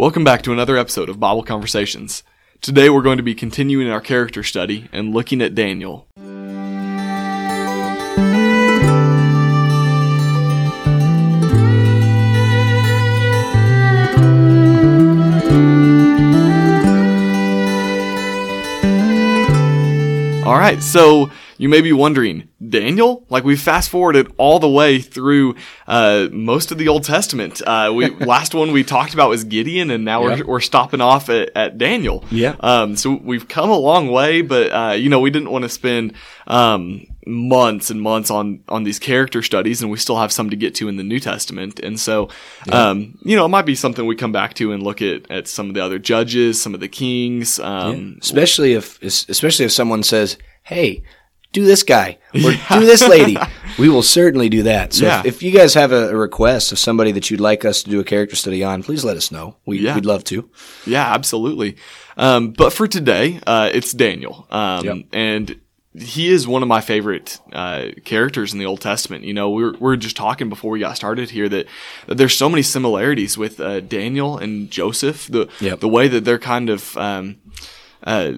Welcome back to another episode of Bible Conversations. Today we're going to be continuing our character study and looking at Daniel. All right, so you may be wondering, Daniel? Like we fast forwarded all the way through uh, most of the Old Testament. Uh, we last one we talked about was Gideon, and now Yeah. we're, we're stopping off at, at Daniel. Yeah. Um, so we've come a long way, but uh, you know we didn't want to spend um, months and months on on these character studies, and we still have some to get to in the New Testament. And so, um, you know, it might be something we come back to and look at at some of the other judges, some of the kings. Um, especially if especially if someone says, "Hey, do this guy or do this lady," we will certainly do that. So Yeah. if, if you guys have a, a request of somebody that you'd like us to do a character study on, please let us know. We, Yeah. We'd love to. Yeah, absolutely. Um, but for today, uh, it's Daniel. Um, Yep. and he is one of my favorite, uh, characters in the Old Testament. You know, we were, we were just talking before we got started here that, that there's so many similarities with, uh, Daniel and Joseph. The, Yep. the way that they're kind of, um, uh,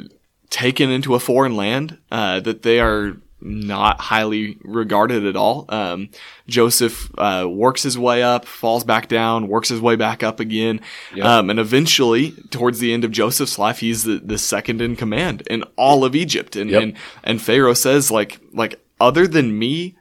taken into a foreign land, uh, that they are not highly regarded at all. Um, Joseph, uh, works his way up, falls back down, works his way back up again. Um, and eventually, towards the end of Joseph's life, he's the, the second in command in all of Egypt. And, Yep. and, and Pharaoh says, like, like, other than me,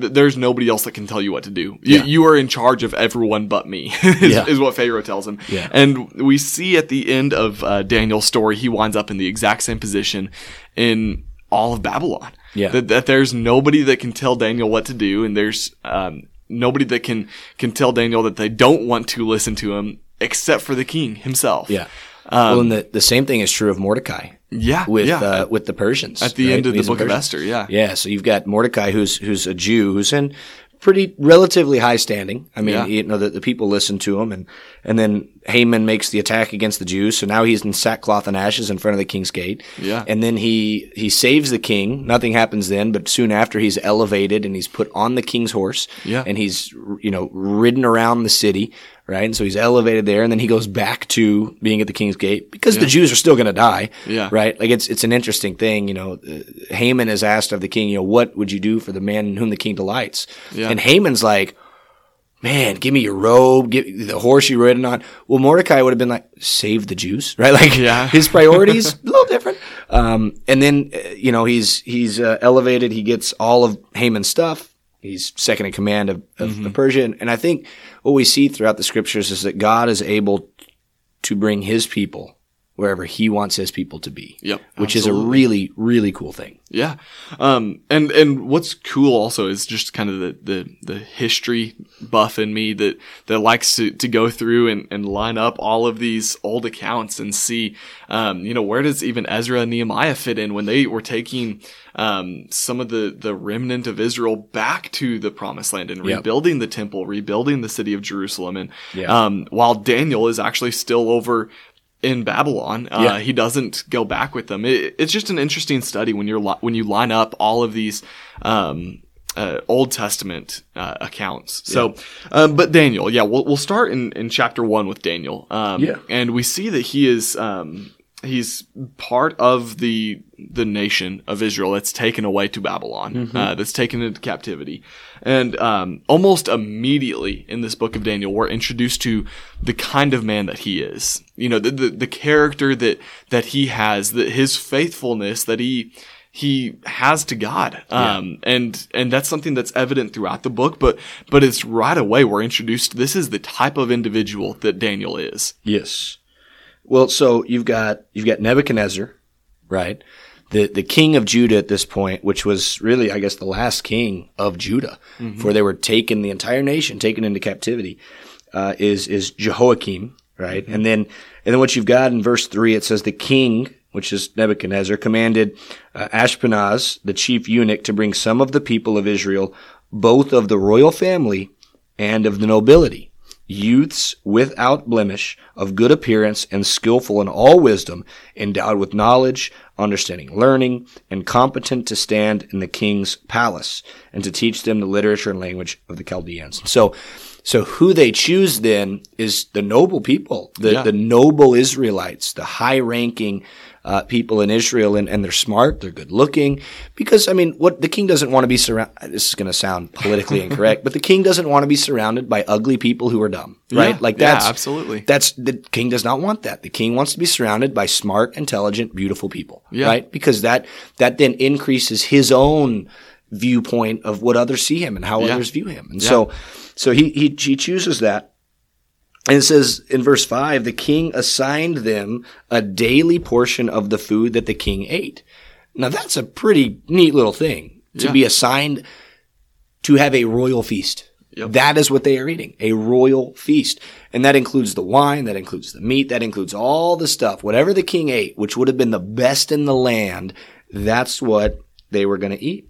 th- there's nobody else that can tell you what to do. You, Yeah. you are in charge of everyone but me, is, Yeah. is what Pharaoh tells him. Yeah. And we see at the end of uh, Daniel's story, he winds up in the exact same position in all of Babylon. Yeah. That, that there's nobody that can tell Daniel what to do, and there's um, nobody that can can tell Daniel that they don't want to listen to him, except for the king himself. Yeah. well, and the, the same thing is true of Mordecai Yeah. with yeah. uh, with the Persians at the right? end of the Medes and book of Esther. Yeah. Yeah, so you've got Mordecai, who's who's a Jew, who's in pretty relatively high standing. I mean, Yeah. you know, the, the people listen to him, and and then Haman makes the attack against the Jews. So now he's in sackcloth and ashes in front of the king's gate. Yeah. and then he he saves the king. Nothing happens then, but soon after he's elevated and he's put on the king's horse. Yeah. and he's you know ridden around the city. Right, and so he's elevated there, and then he goes back to being at the king's gate because the Jews are still going to die. Yeah. right. Like it's it's an interesting thing, you know. Uh, Haman is asked of the king, you know, what would you do for the man in whom the king delights? Yeah. And Haman's like, man, give me your robe, give the horse you're riding on. Well, Mordecai would have been like, save the Jews, right? Like Yeah. his priorities a little different. Um, and then uh, you know he's he's uh, elevated. He gets all of Haman's stuff. He's second in command of, of, Mm-hmm. of Persia. And, and I think what we see throughout the scriptures is that God is able to bring His people wherever He wants His people to be. Yep, which is a really really cool thing. Yeah. Um, and, and what's cool also is just kind of the, the, the history buff in me that, that likes to, to go through and, and line up all of these old accounts and see, um, you know, where does even Ezra and Nehemiah fit in when they were taking, um, some of the, the remnant of Israel back to the promised land and Yep. rebuilding the temple, rebuilding the city of Jerusalem. And, Yeah. um, while Daniel is actually still over in Babylon. Uh, Yeah. He doesn't go back with them. It, it's just an interesting study when you're li- when you line up all of these um, uh, Old Testament uh, accounts. So, um, but Daniel, yeah, we'll we'll start in, in chapter one with Daniel. Um, Yeah. and we see that he is um, he's part of the the nation of Israel that's taken away to Babylon, Mm-hmm. uh, that's taken into captivity, and um, almost immediately in this book of Daniel, we're introduced to the kind of man that he is. You know, the the, the character that that he has, that his faithfulness that he he has to God. Um, and, and that's something that's evident throughout the book, but, but it's right away we're introduced. This is the type of individual that Daniel is. Yes. Well, so you've got you've got Nebuchadnezzar, right? The the king of Judah at this point, which was really, I guess, the last king of Judah, for they were taken the entire nation taken into captivity, uh, is is Jehoiakim, right? And then and then what you've got in verse three, it says the king, which is Nebuchadnezzar, commanded uh, Ashpenaz, the chief eunuch, to bring some of the people of Israel, both of the royal family and of the nobility youths without blemish, of good appearance, and skillful in all wisdom, endowed with knowledge, understanding learning, and competent to stand in the king's palace, and to teach them the literature and language of the Chaldeans. So, So who they choose then is the noble people, the, Yeah. the noble Israelites, the high ranking uh, people in Israel, and, and they're smart, they're good looking. Because I mean, what the king doesn't want to be surrounded. This is going to sound politically incorrect, but the king doesn't want to be surrounded by ugly people who are dumb, right? Yeah. Like Yeah, that's absolutely. That's the king does not want that. The king wants to be surrounded by smart, intelligent, beautiful people, Yeah. right? Because that that then increases his own viewpoint of what others see him and how Yeah. others view him. And Yeah. so, so he, he he chooses that. And it says in verse five, the king assigned them a daily portion of the food that the king ate. Now that's a pretty neat little thing to Yeah. be assigned to have a royal feast. Yep. That is what they are eating, a royal feast. And that includes the wine, that includes the meat, that includes all the stuff. Whatever the king ate, which would have been the best in the land, that's what they were going to eat.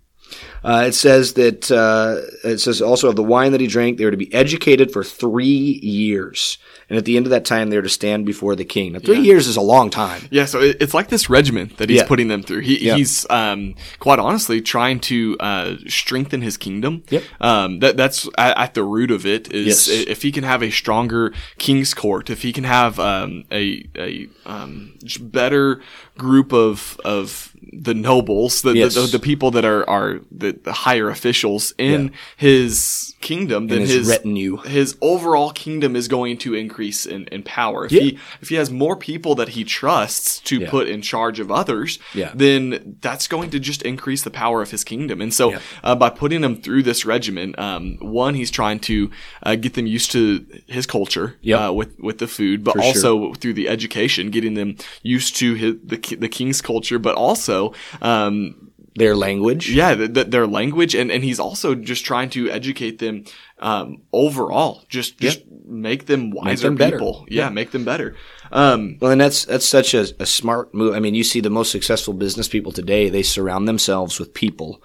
Uh, it says that uh, it says also of the wine that he drank, they were to be educated for three years, and at the end of that time, they were to stand before the king. Now, three Yeah. years is a long time. Yeah, so it, it's like this regimen that he's Yeah. putting them through. He, Yeah. He's um, quite honestly trying to uh, strengthen his kingdom. Yep. Um, that that's at, at the root of it. Is Yes. if he can have a stronger king's court, if he can have um, a a um, better group of of the nobles, the, Yes. the, the, the people that are are the, the higher officials in Yeah. his kingdom, then his his retinue. his overall kingdom is going to increase in, in power. If Yeah. he if he has more people that he trusts to Yeah. put in charge of others, Yeah. then that's going to just increase the power of his kingdom. And so, uh, by putting them through this regimen, um, one, he's trying to uh, get them used to his culture Yep. uh, with with the food, but For also through the education, getting them used to his, the the king's culture, but also. Um, Their language. yeah, th- th- their language, and, and he's also just trying to educate them um, overall. Just just make them wiser them better. people. Yeah, make them better. Um, Well, and that's that's such a, a smart move. I mean, you see the most successful business people today; they surround themselves with people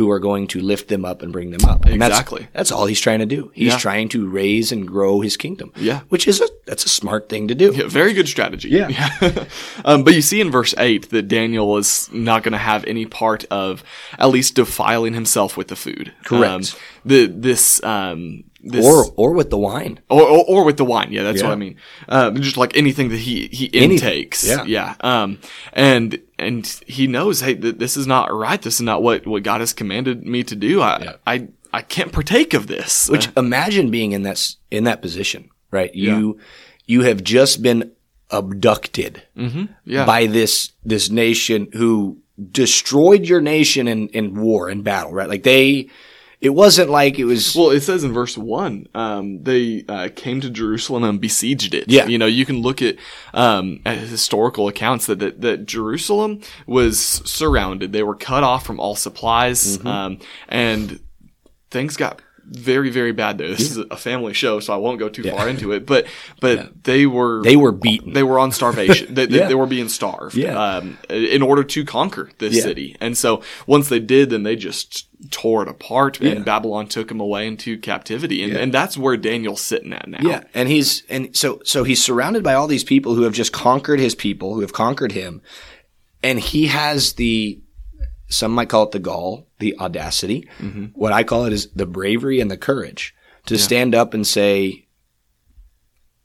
who are going to lift them up and bring them up. And Exactly. That's, all he's trying to do. He's Yeah. trying to raise and grow his kingdom. Yeah. which is a that's a smart thing to do. yeah, very good strategy. Yeah. um, but you see in verse eight that Daniel is not going to have any part of at least defiling himself with the food. Correct. Um, the this um, this Or or with the wine. or, or, or with the wine. Yeah, that's Yeah. what I mean. Uh, just like anything that he he Anything. Yeah. yeah. Um, and and he knows, hey, th- this is not right. This is not what what God has commanded me to do. I Yeah. I I can't partake of this. Which imagine being in that in that position, right? You you have just been abducted mm-hmm. yeah. by this this nation who destroyed your nation in in war in battle, right? Like they, it wasn't like it was. Well, it says in verse one, um, they uh, came to Jerusalem and besieged it. Yeah. you know, you can look at, um, at historical accounts that, that that Jerusalem was surrounded. They were cut off from all supplies, Mm-hmm. um, and things got very very bad there. This is a family show, so I won't go too far into it. But but they were they were beaten. they were on starvation. they, they, Yeah. they were being starved Yeah. um, in order to conquer this Yeah. city. And so once they did, then they just tore it apart, Yeah. and Babylon took them away into captivity. And, and that's where Daniel's sitting at now. Yeah, and he's and so so he's surrounded by all these people who have just conquered his people, who have conquered him, and he has the some might call it the gall, the audacity. What I call it is the bravery and the courage to stand up and say,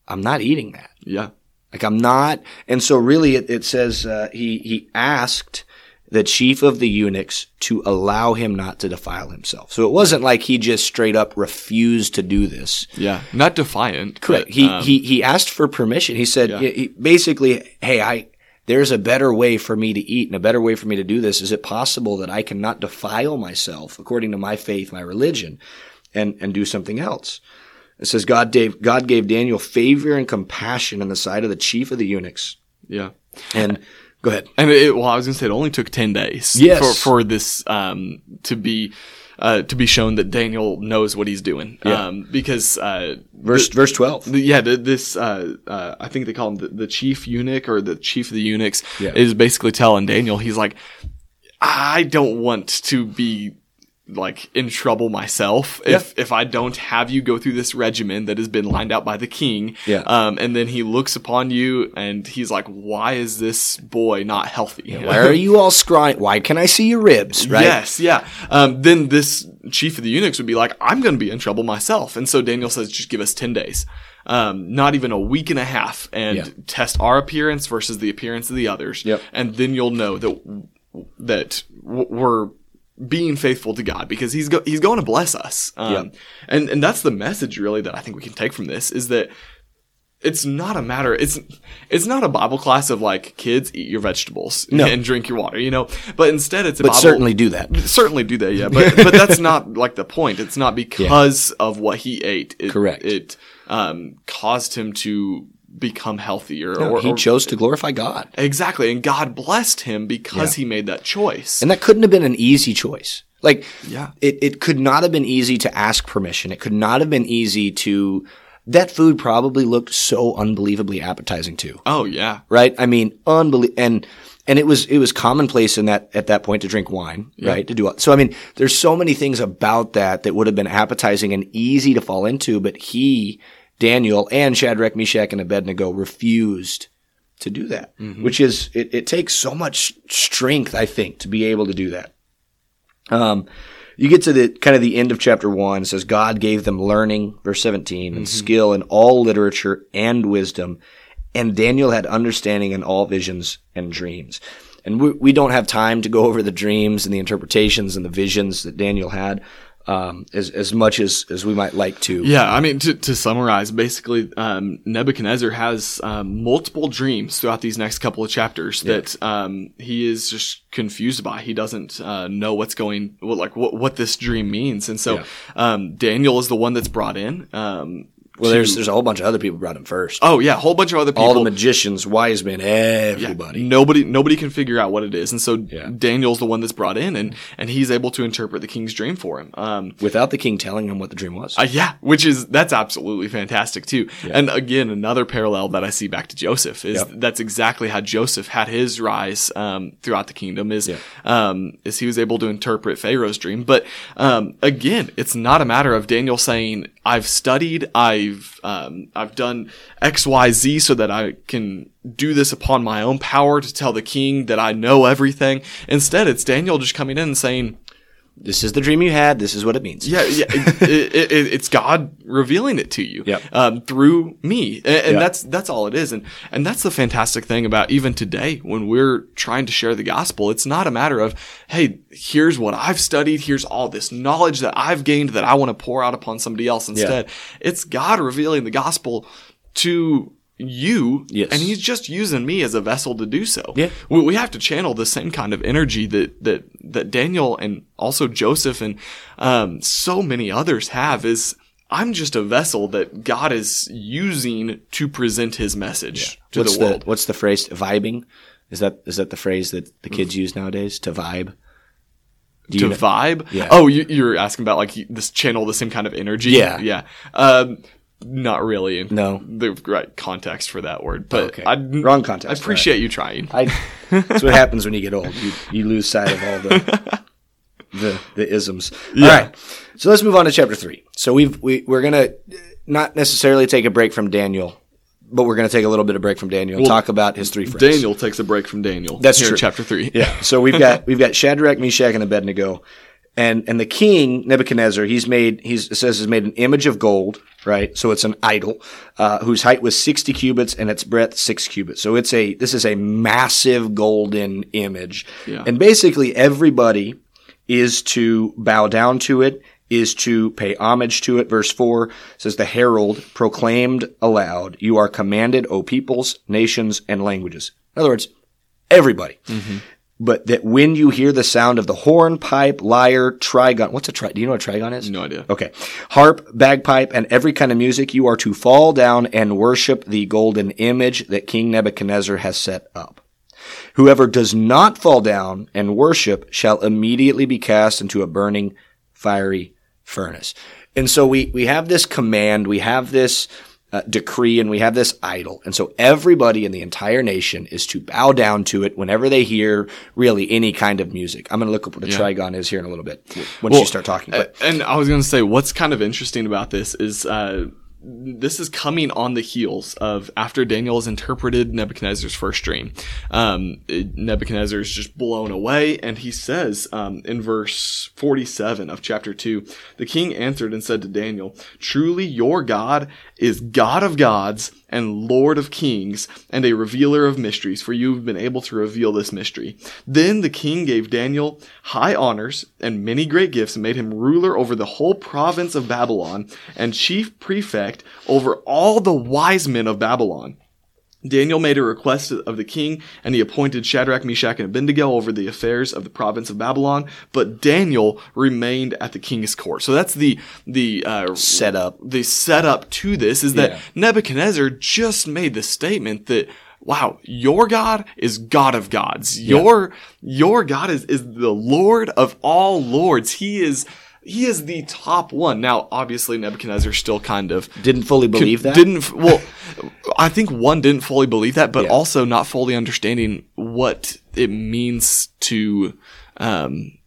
"I'm not eating that." Yeah. Like I'm not. And so really it, it says, uh, he, he asked the chief of the eunuchs to allow him not to defile himself. So it wasn't like he just straight up refused to do this. Yeah. Not defiant. Correct. but, He, um, he, he asked for permission. He said, Yeah. he- he- basically, Hey, I, there's a better way for me to eat and a better way for me to do this. Is it possible that I cannot defile myself according to my faith, my religion and, and do something else? It says God gave, God gave Daniel favor and compassion in the sight of the chief of the eunuchs. yeah. And go ahead. And it, well, I was gonna say it only took ten days Yes. for for this um, to be uh, to be shown that Daniel knows what he's doing. Yeah. Um, because uh, Verse verse twelve. the, yeah, the, this uh, uh, I think they call him the, the chief eunuch or the chief of the eunuchs Yeah. is basically telling Daniel he's like, I don't want to be like in trouble myself if if I don't have you go through this regimen that has been lined out by the king. Yeah. Um, and then he looks upon you and he's like, "Why is this boy not healthy? Why are you all scrying? Why can I see your ribs? Right? Yes, yeah. Um, then this chief of the eunuchs would be like, I'm going to be in trouble myself. And so Daniel says, just give us 10 days. Um, not even a week and a half and Yeah. test our appearance versus the appearance of the others. Yep. And then you'll know that, that we're being faithful to God because he's go- he's going to bless us. Um, Yep. and, and that's the message really that I think we can take from this is that it's not a matter it's it's not a bible class of like kids eat your vegetables No. and drink your water you know but instead it's a But bible certainly do that. certainly do that yeah but but that's not like the point it's not because of what he ate it, Correct. it um caused him to become healthier No, or, he or- chose to glorify God. exactly and god blessed him because he made that choice And that couldn't have been an easy choice. Like, Yeah. it, it could not have been easy to ask permission. It could not have been easy to, that food probably looked so unbelievably appetizing too, oh yeah right? I mean, unbelievable. And, and it was, it was commonplace in that, at that point to drink wine, right? To do, so I mean, there's so many things about that that would have been appetizing and easy to fall into, but he, Daniel and Shadrach, Meshach, and Abednego refused to do that, which is, it, it takes so much strength, I think, to be able to do that. Um, you get to the kind of the end of chapter one. It says God gave them learning, verse 17, and skill in all literature and wisdom. And Daniel had understanding in all visions and dreams. And we, we don't have time to go over the dreams and the interpretations and the visions that Daniel had, um, as, as much as, as we might like to. Yeah, I mean, to, to summarize, basically, um, Nebuchadnezzar has um, multiple dreams throughout these next couple of chapters that um, he is just confused by. He doesn't uh, know what's going, what, like what what this dream means, and so Yeah. um, Daniel is the one that's brought in. Well, to- there's, there's a whole bunch of other people brought him first. oh yeah, a whole bunch of other people. All the magicians, wise men, everybody. Nobody, nobody can figure out what it is, and so Yeah. Daniel's the one that's brought in, and and he's able to interpret the king's dream for him. Um, Without the king telling him what the dream was. Uh, yeah, which is that's absolutely fantastic too. And again, another parallel that I see back to Joseph is Yep. that's exactly how Joseph had his rise um, throughout the kingdom. Is Yeah. um, is he was able to interpret Pharaoh's dream. But um, again, it's not a matter of Daniel saying, "I've studied, I've um, I've done X, Y, Z, so that I can." Do this upon my own power to tell the king that I know everything. Instead, it's Daniel just coming in and saying, this is the dream you had. This is what it means. yeah, yeah, it, it, it, it's God revealing it to you Yep. um, through me, and, and Yeah. that's that's all it is. And and that's the fantastic thing about even today when we're trying to share the gospel. It's not a matter of hey, here's what I've studied, here's all this knowledge that I've gained that I want to pour out upon somebody else. Instead, it's God revealing the gospel to you Yes. and he's just using me as a vessel to do so Yeah. we, we have to channel the same kind of energy that that that Daniel and also Joseph and um, so many others have. Is I'm just a vessel that God is using to present His message to what's the world. what's the phrase? Vibing? Is that is that the phrase that the kids use nowadays? To vibe? Do to you know- vibe. Yeah. Oh, you, you're asking about like this channel the same kind of energy. Yeah. yeah. Um, not really. In No. the right context for that word, but Okay. I, Wrong context, I appreciate you trying. I, that's what happens when you get old. You, you lose sight of all the the, the isms. All right. So let's move on to chapter three. So we've we, we're gonna not necessarily take a break from Daniel, but we're gonna take a little bit of break from Daniel and talk about his three friends. Daniel takes a break from Daniel. That's here in true. chapter three. Yeah. So we've got we've got Shadrach, Meshach, and Abednego, and and the king Nebuchadnezzar. He's made he's it says he's made an image of gold, right? So it's an idol uh, whose height was sixty cubits and its breadth six cubits. So it's a this is a massive golden image, Yeah. and basically everybody is to bow down to it. Is to pay homage to it. Verse 4 says, The herald proclaimed aloud, You are commanded, O peoples, nations, and languages. In other words, everybody. But that when you hear the sound of the horn, pipe, lyre, trigon, what's a tri? Do you know what a trigon is? No idea. Okay. Harp, bagpipe, and every kind of music, you are to fall down and worship the golden image that King Nebuchadnezzar has set up. Whoever does not fall down and worship shall immediately be cast into a burning, fiery furnace. And so we, we have this command, we have this, uh, decree and we have this idol. And so everybody in the entire nation is to bow down to it whenever they hear really any kind of music. I'm going to look up what a trigon is here in a little bit once Well, you start talking. But and I was going to say, what's kind of interesting about this is uh, this is coming on the heels of after Daniel has interpreted Nebuchadnezzar's first dream. Um, Nebuchadnezzar is just blown away, and he says um, in verse 47 of chapter 2 The king answered and said to Daniel, Truly your God is God of gods and Lord of kings and a revealer of mysteries, for you have been able to reveal this mystery. Then the king gave Daniel high honors and many great gifts and made him ruler over the whole province of Babylon and chief prefect over all the wise men of Babylon. Daniel made a request of the king, and he appointed Shadrach, Meshach, and Abednego over the affairs of the province of Babylon. But Daniel remained at the king's court. So that's the the uh, Setup. The setup to this is that Yeah. Nebuchadnezzar just made the statement that. Wow, your God is God of gods. Your your God is, is the Lord of all lords. He is he is the top one. Now, obviously, Nebuchadnezzar still kind of didn't fully believe that. didn't well i think one didn't fully believe that but Yeah. also not fully understanding what it means to um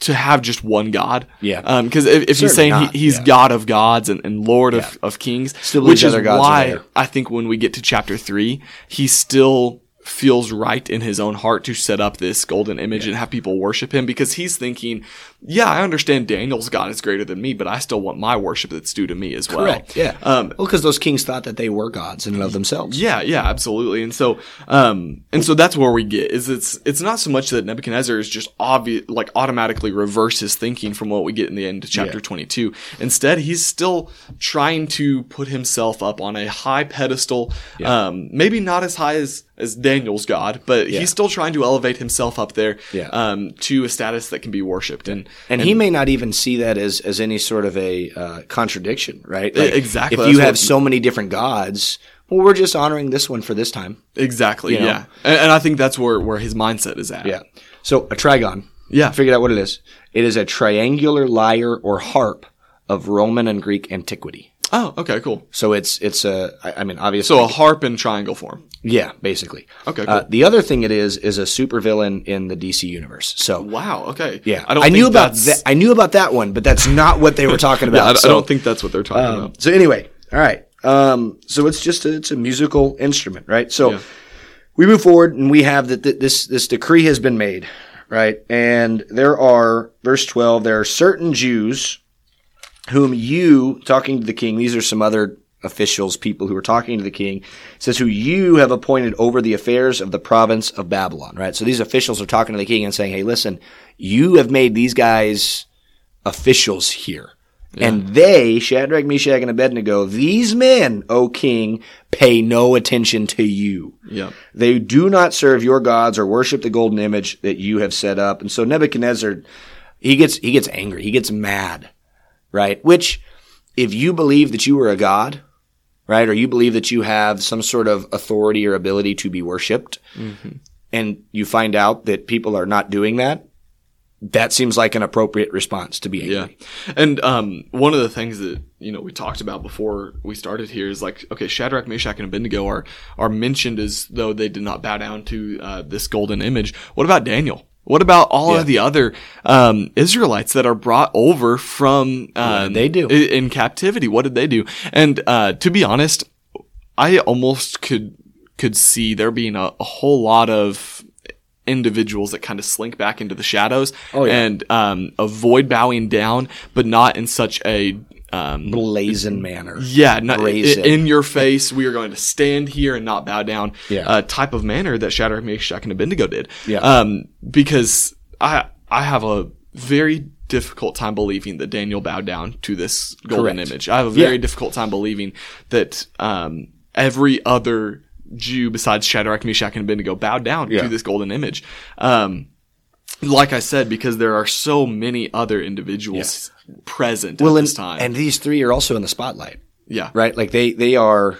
to have just one God. Yeah. Um, cause if, if he's Certainly saying he, he's yeah. God of gods and, and Lord of, of kings, Still which is why. I think when we get to chapter three, he still feels right in his own heart to set up this golden image and have people worship him because he's thinking, yeah, I understand Daniel's God is greater than me, but I still want my worship that's due to me as well. Correct. Yeah. Um, well, because those kings thought that they were gods in and of themselves. yeah, yeah, absolutely. And so, um, and so that's where we get is it's it's not so much that Nebuchadnezzar is just obvious, like automatically reverse his thinking from what we get in the end of chapter Yeah. 22. Instead, he's still trying to put himself up on a high pedestal. Um, maybe not as high as as Daniel's God, but Yeah. he's still trying to elevate himself up there, Yeah. um, to a status that can be worshipped. And And, he may not even see that as, as any sort of a uh, contradiction, right? exactly. If you have so many different gods, well, we're just honoring this one for this time. exactly, You know? yeah. And, and I think that's where where his mindset is at. Yeah. So a trigon. Yeah. Figured out what it is. It is a triangular lyre or harp of Roman and Greek antiquity. Oh, okay, cool. So it's it's a I I mean obviously So a harp in triangle form. yeah basically Okay, Uh, cool. the other thing it is is a supervillain in the DC universe. So Wow. Okay. yeah, I don't. knew about that. I knew about that one, but that's not what they were talking about. Yeah, I, I don't think that's what they're talking Um, about. so anyway, all right. Um, so it's just a, it's a musical instrument, right? So Yeah. we move forward and we have that this this decree has been made, right? And there are verse twelve. There are certain Jews whom you talking to the king. These are some other officials, people who are talking to the king. Says who you have appointed over the affairs of the province of Babylon, right? So these officials are talking to the king and saying, "Hey, listen, you have made these guys officials here." And they, Shadrach, Meshach, and Abednego, these men, O king, pay no attention to you. Yeah. They do not serve your gods or worship the golden image that you have set up. And so Nebuchadnezzar, he gets, he gets angry. He gets mad, right? Which, if you believe that you are a god, right, or you believe that you have some sort of authority or ability to be worshiped, and you find out that people are not doing that, that seems like an appropriate response to be angry. Yeah. And um, one of the things that you know we talked about before we started here is like, okay, Shadrach, Meshach, and Abednego are are mentioned as though they did not bow down to uh, this golden image. What about Daniel? What about all Yeah. of the other um, Israelites that are brought over from uh, they do? i- in captivity? What did they do? And uh, to be honest, I almost could could see there being a, a whole lot of individuals that kind of slink back into the shadows Oh, yeah. and um, avoid bowing down, but not in such a um, Blazing manner. yeah, not, Brazen. in your face. We are going to stand here and not bow down. Yeah. uh, type of manner that Shadrach, Meshach, and Abednego did. Yeah. Um, because I I have a very difficult time believing that Daniel bowed down to this golden Correct. image. I have a very Yeah. difficult time believing that um, every other Jew besides Shadrach, Meshach, and Abednego bowed down Yeah. to this golden image. Um, like I said, because there are so many other individuals present Well, at and, this time. and these three are also in the spotlight. yeah. right? Like they they are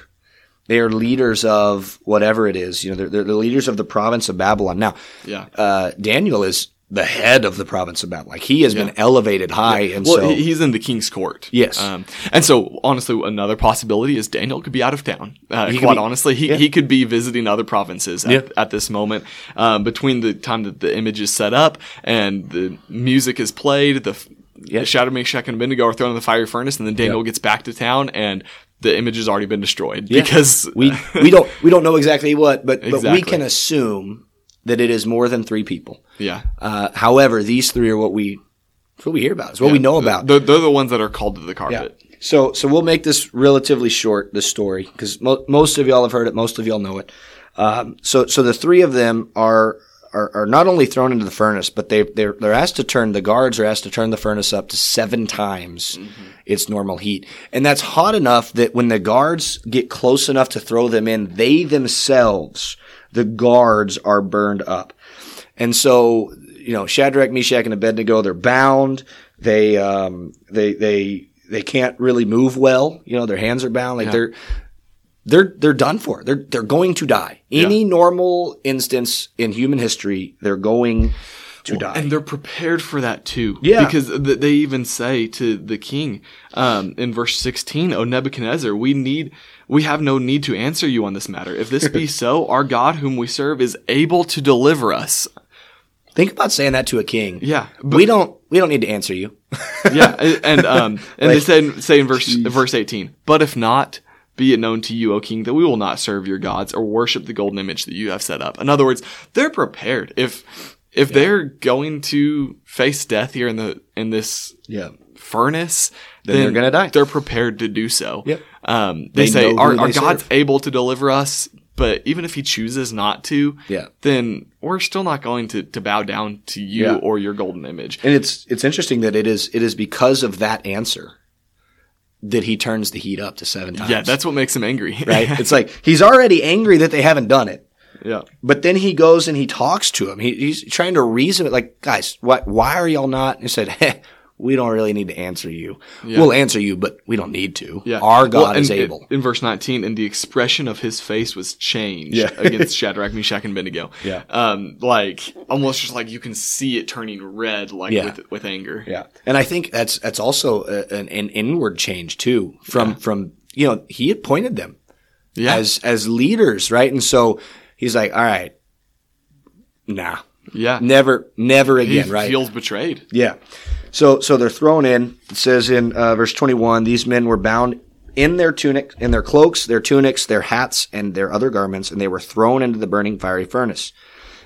they are leaders of whatever it is. You know, they're, they're the leaders of the province of Babylon. Now, Yeah. uh, Daniel is the head of the province of Babylon. Like he has been elevated high, and Well, so he's in the king's court. Yes. Um, and so, honestly, another possibility is Daniel could be out of town. Uh, quite be- honestly, he, yeah. he could be visiting other provinces at, Yeah. at this moment. Um, between the time that the image is set up and the music is played, the, Yeah. the Shadrach, Meshach, and Abednego are thrown in the fiery furnace, and then Daniel Yeah. gets back to town, and the image has already been destroyed Yeah. because we we don't we don't know exactly what, but but we can assume that it is more than three people. yeah. Uh, however, these three are what we it's what we hear about. It's what we know about. They're, they're the ones that are called to the carpet. Yeah. So so we'll make this relatively short. This story because mo- most of y'all have heard it. Most of y'all know it. Um, so so the three of them are. Are, are not only thrown into the furnace, but they they're they're asked to turn the guards are asked to turn the furnace up to seven times its normal heat, and that's hot enough that when the guards get close enough to throw them in, they themselves the guards are burned up. And so, you know, Shadrach, Meshach, and Abednego, they're bound. They, um, they, they, they can't really move well. You know, their hands are bound. Like Yeah. they're, they're, they're done for. They're, they're going to die. Any normal instance in human history, they're going to die. And they're prepared for that too. Yeah. Because th- they even say to the king um, in verse 16, O Nebuchadnezzar, we need, we have no need to answer you on this matter. If this be so, our God whom we serve is able to deliver us. Think about saying that to a king. Yeah. we don't, we don't need to answer you. yeah. And, and, um, and they Like- say, say in verse, verse 18, but if not, be it known to you, O king, that we will not serve your gods or worship the golden image that you have set up. In other words, they're prepared. If, if they're going to face death here in the, in this yeah. furnace, Then they're gonna die. They're prepared to do so. Yep. Um, they, They say "Are, our, who God's able to deliver us, but even if He chooses not to, Yeah. then we're still not going to, to bow down to you Yeah. or your golden image. And it's it's interesting that it is it is because of that answer that he turns the heat up to seven times. Yeah, that's what makes him angry. right. it's like he's already angry that they haven't done it, yeah. but then he goes and he talks to him. He, he's trying to reason it. Like, guys, why why are y'all not? And he said, hey, we don't really need to answer you. We'll answer you, but we don't need to. Yeah. Our God Well, is able. In verse 19, and the expression of his face was changed Yeah. against Shadrach, Meshach, and Abednego. Yeah. Um, like, almost just like you can see it turning red, like Yeah. with, with anger. Yeah, and I think that's that's also a, an, an inward change too. From from you know he appointed them Yeah. as as leaders, right? And so he's like, all right, nah, yeah. never, never he again, right? feels betrayed. yeah. So so they're thrown in. It says in uh, verse twenty one, these men were bound in their tunic, in their cloaks, their tunics, their hats, and their other garments, and they were thrown into the burning fiery furnace.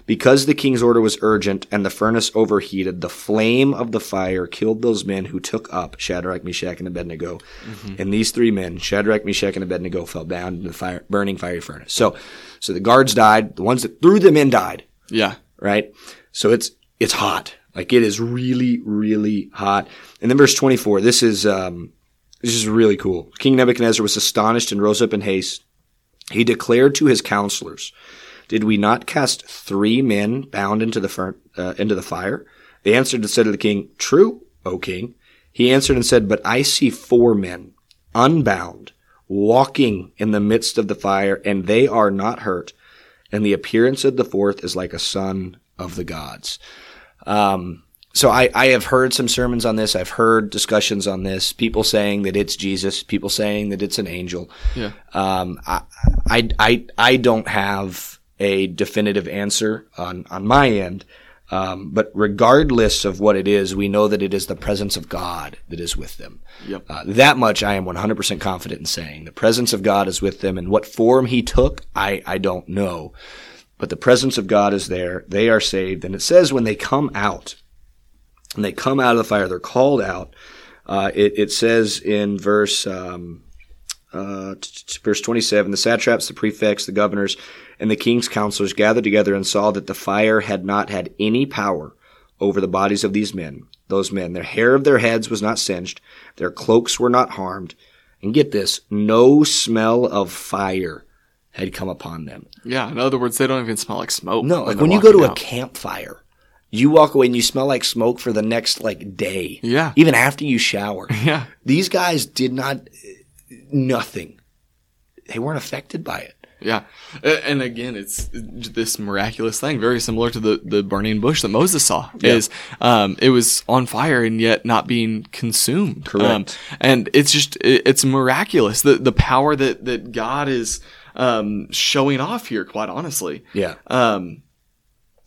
Because the king's order was urgent and the furnace overheated, the flame of the fire killed those men who took up Shadrach, Meshach, and Abednego. And these three men, Shadrach, Meshach, and Abednego, fell down in the fire, burning fiery furnace. So, so the guards died. The ones that threw them in died Yeah. right? So it's it's hot. Like it is really, really hot. And then verse 24, this is um this is really cool. King Nebuchadnezzar was astonished and rose up in haste. He declared to his counselors, Did we not cast three men bound into the fir- uh, into the fire? They answered and said to the king, True, O king. He answered and said, But I see four men, unbound, walking in the midst of the fire, and they are not hurt. And the appearance of the fourth is like a son of the gods. Um, so I, I have heard some sermons on this. I've heard discussions on this. People saying that it's Jesus. People saying that it's an angel. Yeah. Um, I, I, I, I don't have a definitive answer on, on my end. Um, but regardless of what it is, we know that it is the presence of God that is with them. Yep. Uh, that much I am 100% confident in saying. The presence of God is with them, and what form He took, I, I don't know. But the presence of God is there. They are saved. And it says when they come out, when they come out of the fire, they're called out. Uh, it, it says in verse um, uh, verse 27, the satraps, the prefects, the governors, and the king's counselors gathered together and saw that the fire had not had any power over the bodies of these men, those men. Their hair of their heads was not singed, their cloaks were not harmed. And get this, no smell of fire had come upon them. Yeah. In other words, they don't even smell like smoke. No, like they're when you go to walking a campfire, you walk away and you smell like smoke for the next like day. Yeah. Even after you shower. Yeah. These guys did not uh, nothing. They weren't affected by it. Yeah, and again, it's this miraculous thing, very similar to the the burning bush that Moses saw. Is um, it was on fire and yet not being consumed. Correct. Um, and it's just it, it's miraculous the the power that that God is um, showing off here. Quite honestly, Yeah. um,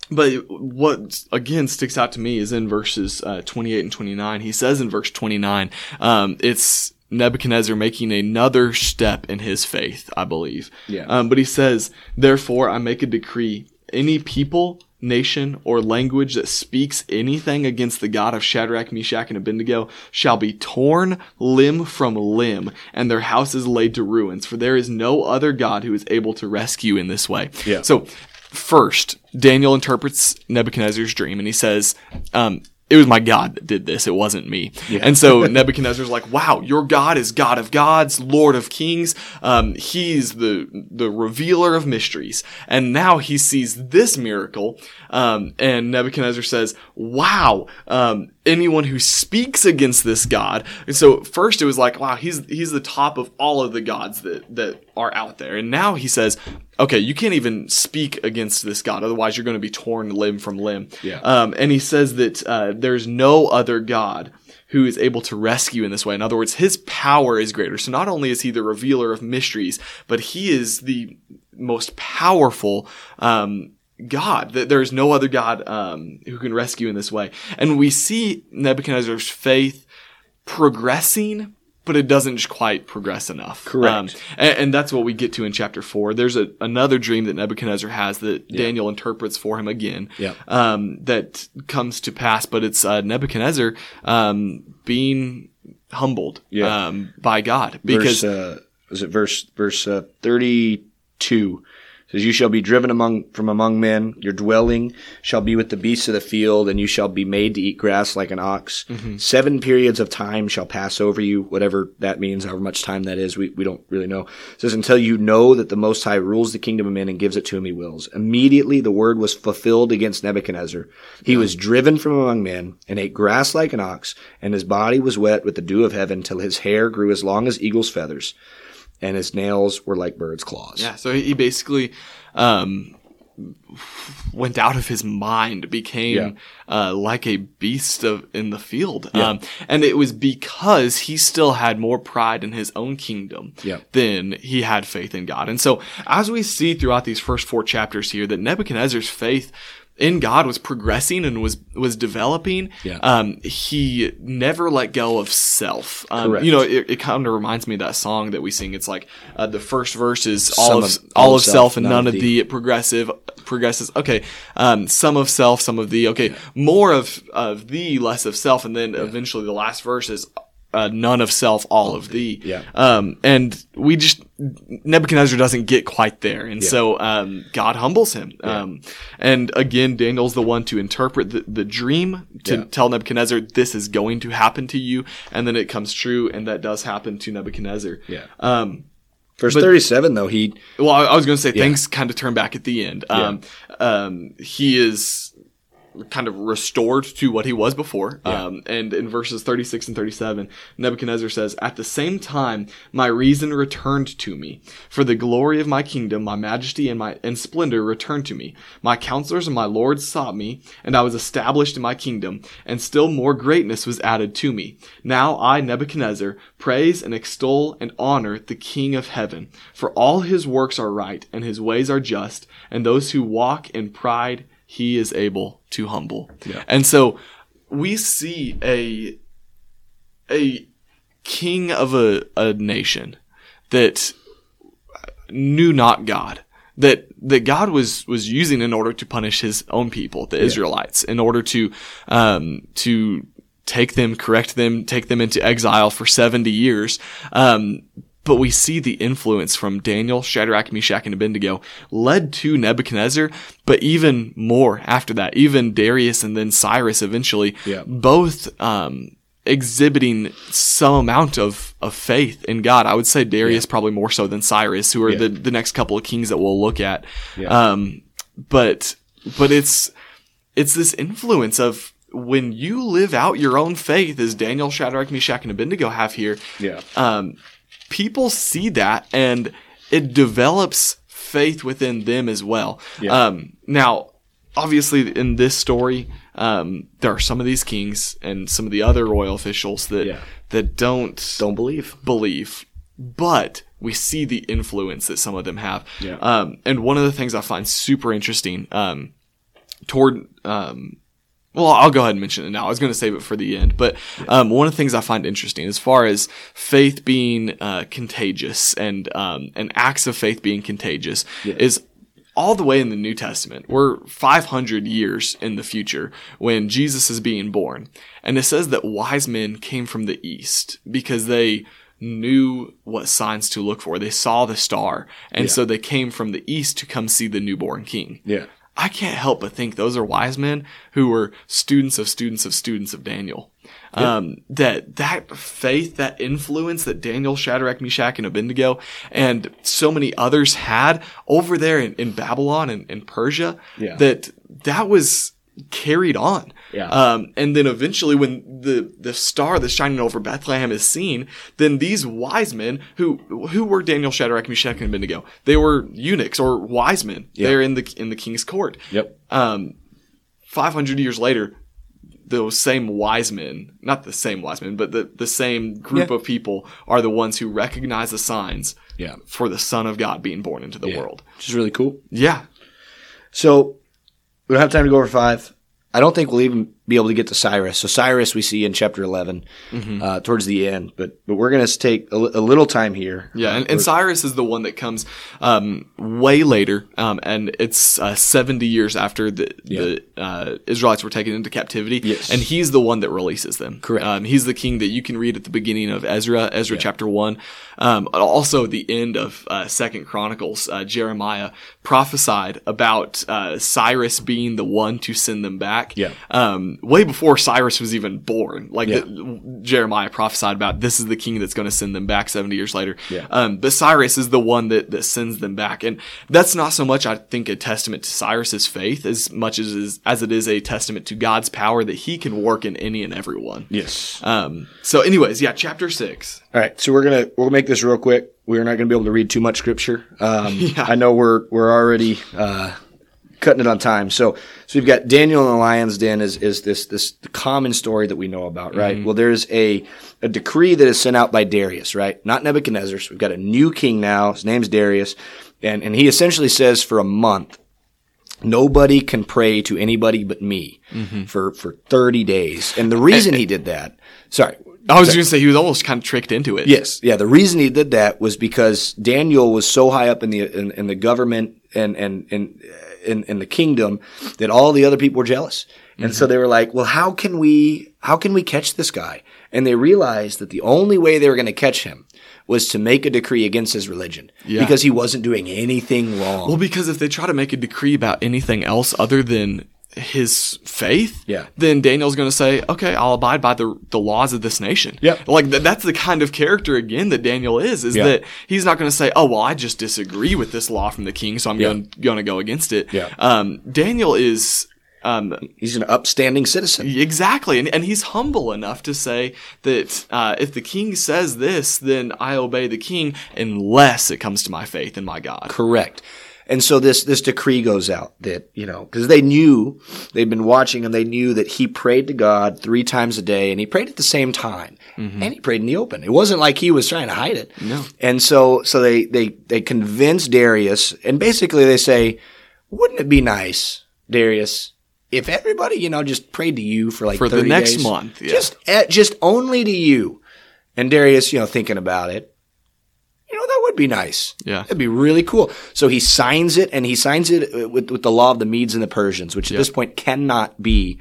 but what again sticks out to me is in verses uh, 28 and 29. He says in verse 29, um, it's Nebuchadnezzar making another step in his faith, I believe. Yeah. Um, but he says, Therefore, I make a decree any people, nation, or language that speaks anything against the God of Shadrach, Meshach, and Abednego shall be torn limb from limb, and their houses laid to ruins. For there is no other God who is able to rescue in this way. Yeah. So, first, Daniel interprets Nebuchadnezzar's dream, and he says, um, it was my God that did this. It wasn't me. And so Nebuchadnezzar's like, wow, your God is God of gods, Lord of kings. Um, he's the, the revealer of mysteries. And now he sees this miracle. Um, and Nebuchadnezzar says, wow, um, anyone who speaks against this God. And so first it was like, wow, he's, he's the top of all of the gods that, that are out there. And now he says, okay, you can't even speak against this God. Otherwise you're going to be torn limb from limb. Yeah. Um, and he says that, uh, there's no other God who is able to rescue in this way. In other words, his power is greater. So not only is he the revealer of mysteries, but he is the most powerful, um, God, that there is no other God um, who can rescue in this way. And we see Nebuchadnezzar's faith progressing, but it doesn't quite progress enough. Correct. and, and that's what we get to in chapter four. There's a, another dream that Nebuchadnezzar has that Daniel interprets for him again. Yeah. Um, that comes to pass, but it's uh, Nebuchadnezzar um, being humbled Yeah. um, by God because verse, uh, is it verse verse uh, thirty two? Says you shall be driven among from among men. Your dwelling shall be with the beasts of the field, and you shall be made to eat grass like an ox. Mm-hmm. Seven periods of time shall pass over you, whatever that means, however much time that is. We we don't really know. It says until you know that the Most High rules the kingdom of men and gives it to whom He wills. Immediately the word was fulfilled against Nebuchadnezzar. He was driven from among men and ate grass like an ox, and his body was wet with the dew of heaven till his hair grew as long as eagle's feathers, and his nails were like bird's claws. Yeah, so he basically um, went out of his mind, became Yeah. uh, like a beast of in the field, um, and it was because he still had more pride in his own kingdom Yeah. than he had faith in God. And so, as we see throughout these first four chapters here, that Nebuchadnezzar's faith in God was progressing and was was developing. Yeah. Um, he never let go of self. Um, Correct. you know, it, it kind of reminds me of that song that we sing. It's like uh, the first verse is all of, of- all of self and none of thee. It progressive progresses. Okay, um, some of self, some of thee. Okay, more of of thee, less of self, and then eventually the last verse is. Uh, none of self, all of thee. Yeah. Um, and we just, Nebuchadnezzar doesn't get quite there. And so, um, God humbles him. Um, and again, Daniel's the one to interpret the, the dream to Yeah. tell Nebuchadnezzar, this is going to happen to you. And then it comes true. And that does happen to Nebuchadnezzar. Yeah. Um, Verse thirty-seven, though he well, I, I was going to say things kind of turn back at the end. Um, um, he is kind of restored to what he was before. Um, and in verses 36 and 37, Nebuchadnezzar says, At the same time, my reason returned to me. For the glory of my kingdom, my majesty and my, and splendor returned to me. My counselors and my lords sought me, and I was established in my kingdom, and still more greatness was added to me. Now I, Nebuchadnezzar, praise and extol and honor the King of heaven. For all his works are right, and his ways are just, and those who walk in pride, he is able to humble. Yeah. And so we see a a king of a, a nation that knew not God. That that God was was using in order to punish His own people, the Israelites, in order to um, to take them, correct them, take them into exile for seventy years. Um, but we see the influence from Daniel, Shadrach, Meshach, and Abednego led to Nebuchadnezzar, but even more after that, even Darius and then Cyrus eventually, Yeah. both um, exhibiting some amount of, of faith in God. I would say Darius probably more so than Cyrus, who are Yeah. the, the next couple of kings that we'll look at. Yeah. Um, but but it's it's this influence of when you live out your own faith, as Daniel, Shadrach, Meshach, and Abednego have here Yeah. um, people see that and it develops faith within them as well. Yeah. Um, now, obviously, in this story, um, there are some of these kings and some of the other royal officials that Yeah. that don't Don't believe. believe, but we see the influence that some of them have. Yeah. Um, and one of the things I find super interesting, um, toward, um, well, I'll go ahead and mention it now. I was going to save it for the end, but um, one of the things I find interesting, as far as faith being uh, contagious and um, and acts of faith being contagious, is all the way in the New Testament. We're 500 years in the future when Jesus is being born, and it says that wise men came from the east because they knew what signs to look for. They saw the star, and so they came from the east to come see the newborn king. Yeah. I can't help but think those are wise men who were students of students of students of Daniel. Um, that that faith, that influence that Daniel, Shadrach, Meshach, and Abednego, and so many others had over there in, in Babylon and in Persia, Yeah. that that was carried on. Yeah. Um, and then eventually, when the the star that's shining over Bethlehem is seen, then these wise men who who were Daniel, Shadrach, Meshach, and Abednego, they were eunuchs or wise men. Yeah. They're in the in the king's court. Yep. Um, five hundred years later, those same wise men, not the same wise men, but the, the same group Yeah. of people are the ones who recognize the signs Yeah. for the Son of God being born into the Yeah. world. Which is really cool. Yeah. So we don't have time to go over five. I don't think we'll even be able to get to Cyrus. So Cyrus we see in chapter 11 uh, towards the end, but but we're going to take a, a little time here. Yeah, and, and Cyrus is the one that comes um, way later, um, and it's uh, seventy years after the, the uh, Israelites were taken into captivity. Yes. and he's the one that releases them. Correct. Um, he's the king that you can read at the beginning of Ezra, Ezra chapter one, um, also the end of uh, Second Chronicles. Uh, Jeremiah prophesied about uh, Cyrus being the one to send them back. Yeah. Um, way before Cyrus was even born. Like Yeah. the, Jeremiah prophesied about this is the king that's going to send them back 70 years later. Yeah. Um, but Cyrus is the one that, that sends them back. And that's not so much, I think, a testament to Cyrus's faith as much as, is, as it is a testament to God's power that he can work in any and everyone. Yes. Um, so anyways, yeah, chapter six. All right, so we're gonna we'll make this real quick. We're not gonna be able to read too much scripture. Um, I know we're we're already uh, cutting it on time. So so we've got Daniel in the lion's den is is this this common story that we know about, right? Mm-hmm. Well, there's a a decree that is sent out by Darius, right? Not Nebuchadnezzar. So we've got a new king now. His name's Darius, and and he essentially says for a month. Nobody can pray to anybody but me mm-hmm. for, for 30 days. And the reason he did that, sorry, I was going to say he was almost kind of tricked into it. Yes, yeah. The reason he did that was because Daniel was so high up in the in, in the government and and and in, in the kingdom that all the other people were jealous, and so mm-hmm. they were like, "Well, how can we how can we catch this guy?" And they realized that the only way they were going to catch him was to make a decree against his religion Yeah. because he wasn't doing anything wrong. Well, because if they try to make a decree about anything else other than his faith, Yeah. then Daniel's going to say, "Okay, I'll abide by the the laws of this nation." Yeah. like th- that's the kind of character again that Daniel is. Is Yeah. that he's not going to say, "Oh, well, I just disagree with this law from the king, so I'm Yeah. going going to go against it." Yeah. Um, Daniel is. Um, He's an upstanding citizen. Exactly, and, and he's humble enough to say that uh, if the king says this, then I obey the king unless it comes to my faith in my God. Correct. And so this, this decree goes out that, you know, cause they knew, they'd been watching and they knew that he prayed to God three times a day and he prayed at the same time and he prayed in the open. It wasn't like he was trying to hide it. No. And so, so they, they, they convince Darius and basically they say, wouldn't it be nice, Darius, if everybody, you know, just prayed to you for like For the next days? month, yeah. Just, eh, just only to you. And Darius, you know, thinking about it, Oh, that would be nice. Yeah. That'd be really cool. So he signs it and he signs it with, with the law of the Medes and the Persians, which at this point cannot be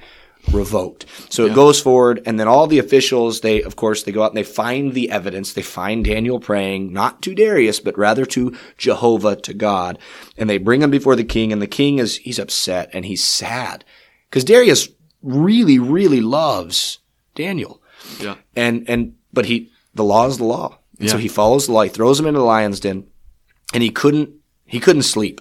revoked. So it goes forward and then all the officials, they, of course, they go out and they find the evidence. They find Daniel praying, not to Darius, but rather to Jehovah, to God. And they bring him before the king and the king is, he's upset and he's sad because Darius really, really loves Daniel. Yeah. And, and, but he, the law is the law. And So he follows the law. He throws him into the lion's den and he couldn't, he couldn't sleep.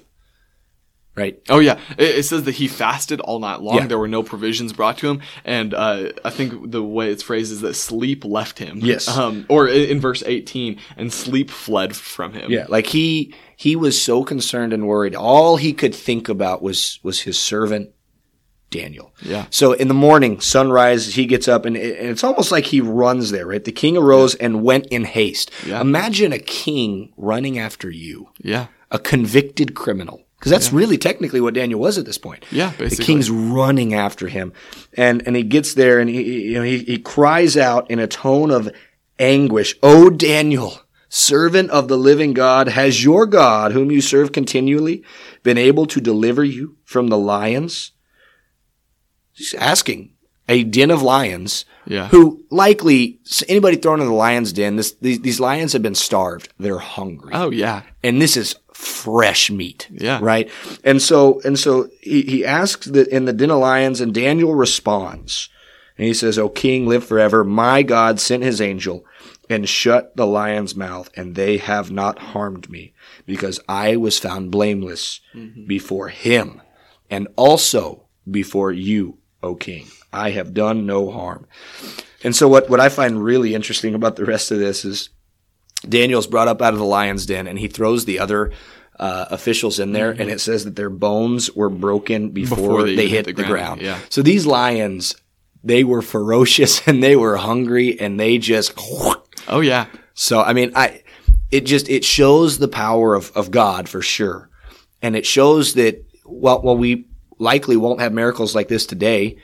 right? Oh yeah, it, it says that he fasted all night long. Yeah. There were no provisions brought to him, and uh, I think the way it's phrased is that sleep left him. Yes. Um, or in, in verse eighteen, and sleep fled from him. Yeah, like he he was so concerned and worried. All he could think about was was his servant Daniel. Yeah. So in the morning, sunrise, he gets up and, it- and it's almost like he runs there, right? The king arose and went in haste. Yeah. Imagine a king running after you, Yeah. a convicted criminal. Because that's really technically what Daniel was at this point. Yeah, The king's running after him. And and he gets there and he he- you know he, he cries out in a tone of anguish, "O Daniel, servant of the living God, has your God, whom you serve continually, been able to deliver you from the lions?" He's asking a den of lions Yeah. who likely anybody thrown in the lion's den this these, these lions have been starved they're hungry Oh yeah. and this is fresh meat. Yeah. Right. And so, and so he, he asks that in the den of lions and Daniel responds and he says, O king, live forever. My God sent his angel and shut the lion's mouth and they have not harmed me because I was found blameless mm-hmm. before him and also before you, O king. I have done no harm. And so what, what I find really interesting about the rest of this is Daniel's brought up out of the lion's den, and he throws the other uh, officials in there, and it says that their bones were broken before, Before they they, hit hit the, the ground. ground, yeah. So these lions, they were ferocious and they were hungry, and they just. Oh yeah. So I mean, I it just it shows the power of of God for sure, and it shows that while while we likely won't have miracles like this today.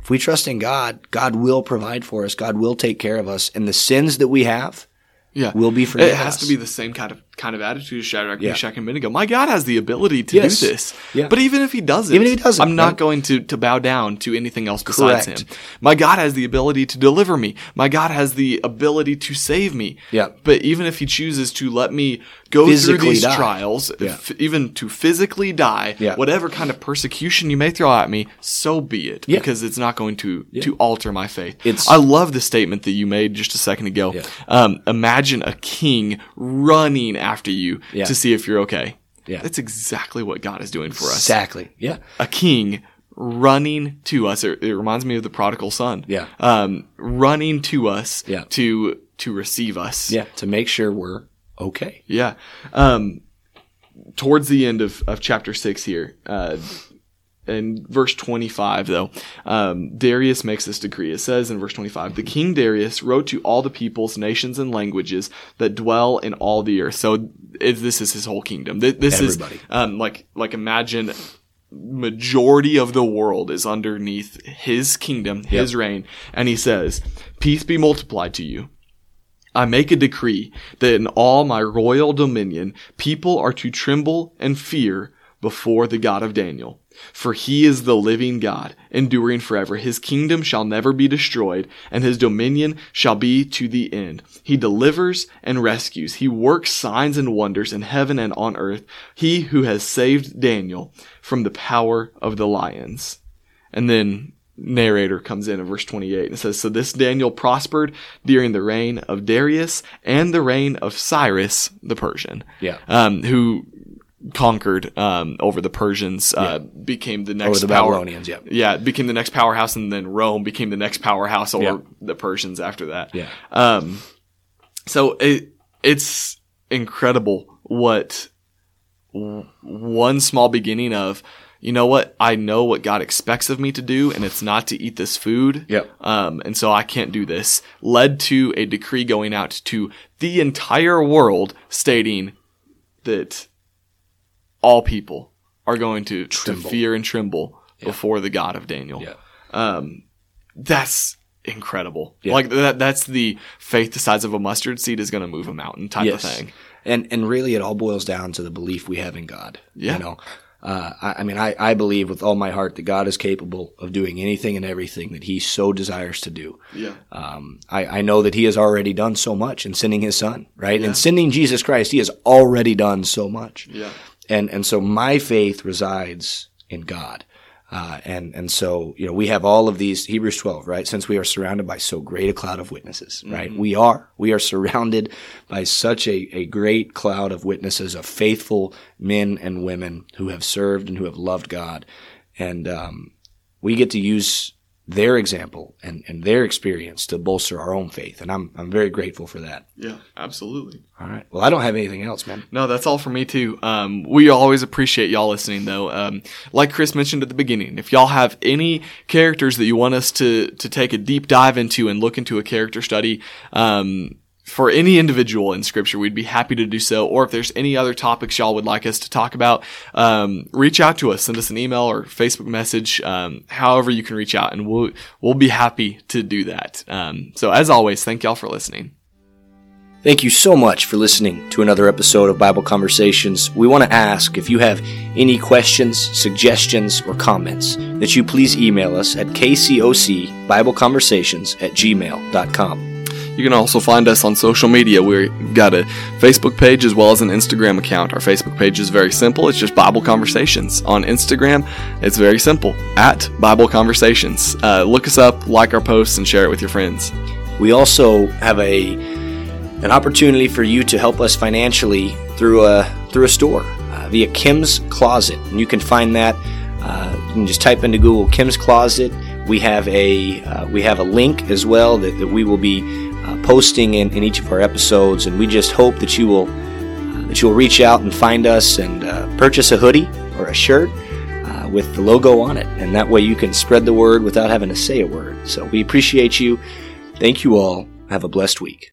If we trust in God, God will provide for us. God will take care of us. And the sins that we have, Yeah. will be forgiven It has us. to be the same kind of kind of attitude as Shadrach, Yeah. Meshach, and Abednego. My God has the ability to Yes. do this. Yeah. But even if he doesn't, Even if he doesn't, I'm not right? going to, to bow down to anything else besides Correct. him. My God has the ability to deliver me. My God has the ability to save me. Yeah. But even if he chooses to let me go through Physically these die. trials, Yeah. f- even to physically die, Yeah. whatever kind of persecution you may throw at me, so be it. Yeah. Because it's not going to, to alter my faith. It's- I love the statement that you made just a second ago. Um, imagine a king running after you Yeah. to see if you're okay. Yeah. That's exactly what God is doing for us. Exactly. Yeah. A king running to us. It, reminds me of the prodigal son. Yeah. Um, running to us Yeah. to to receive us. Yeah. To make sure we're okay. Yeah. Um, towards the end of, of chapter six here, uh, in verse 25 though, um, Darius makes this decree. It says in verse 25, the king Darius wrote to all the peoples, nations, and languages that dwell in all the earth. So it, this is his whole kingdom. Th- This is, um, like, like imagine majority of the world is underneath his kingdom, his reign. And he says, peace be multiplied to you. I make a decree that in all my royal dominion, people are to tremble and fear before the God of Daniel. For he is the living God, enduring forever. His kingdom shall never be destroyed, and his dominion shall be to the end. He delivers and rescues. He works signs and wonders in heaven and on earth. He who has saved Daniel from the power of the lions. And then narrator comes in in verse 28 and says, So this Daniel prospered during the reign of Darius and the reign of Cyrus the Persian. Yeah. Um, who conquered um, over the Persians, uh, became the next Over the power- Babylonians, yeah. Yeah, became the next powerhouse, and then Rome became the next powerhouse over Yeah. the Persians after that. Yeah. Um, so it it's incredible what one small beginning of, you know what, I know what God expects of me to do, and it's not to eat this food. Yep. Um, and so I can't do this. Led to a decree going out to the entire world stating that all people are going to, to fear and tremble before the God of Daniel. Yeah. Um, that's incredible. Yeah. Like that, that's the faith the size of a mustard seed is going to move a mountain type of thing. And and really, it all boils down to the belief we have in God. Yeah. You know, uh, I, I mean, I, I believe with all my heart that God is capable of doing anything and everything that He so desires to do. Yeah. Um, I, I know that He has already done so much in sending His Son, right? And sending Jesus Christ, He has already done so much. Yeah. And and so my faith resides in God. Uh, and and so you know we have all of these Hebrews 12 right? Since we are surrounded by so great a cloud of witnesses right? We are. We are surrounded by such a, a great cloud of witnesses of faithful men and women who have served and who have loved God. And um, we get to use their example and, and their experience to bolster our own faith. And I'm, I'm very grateful for that. Yeah, absolutely. All right. Well, I don't have anything else, man. No, that's all for me too. Um, we always appreciate y'all listening though. Um, like Chris mentioned at the beginning, if y'all have any characters that you want us to, to take a deep dive into and look into a character study, um, for any individual in scripture, we'd be happy to do so. Or if there's any other topics y'all would like us to talk about, um, reach out to us, send us an email or Facebook message, um, however you can reach out and we'll, we'll be happy to do that. Um, so as always, thank y'all for listening. Thank you so much for listening to another episode of Bible Conversations. We want to ask if you have any questions, suggestions, or comments that you please email us at kcocbibleconversations at gmail.com. You can also find us on social media. We've got a Facebook page as well as an Instagram account. Our Facebook page is very simple. It's just Bible Conversations. On Instagram, it's very simple at Bible Conversations. Uh, look us up, like our posts, and share it with your friends. We also have a an opportunity for you to help us financially through a through a store uh, via Kim's Closet, and you can find that. Uh, you can just type into Google Kim's Closet. We have a uh, we have a link as well that, that we will be uh, posting in, in each of our episodes, and we just hope that you will uh, that you will reach out and find us and uh, purchase a hoodie or a shirt uh, with the logo on it, and that way you can spread the word without having to say a word. So we appreciate you. Thank you all. Have a blessed week.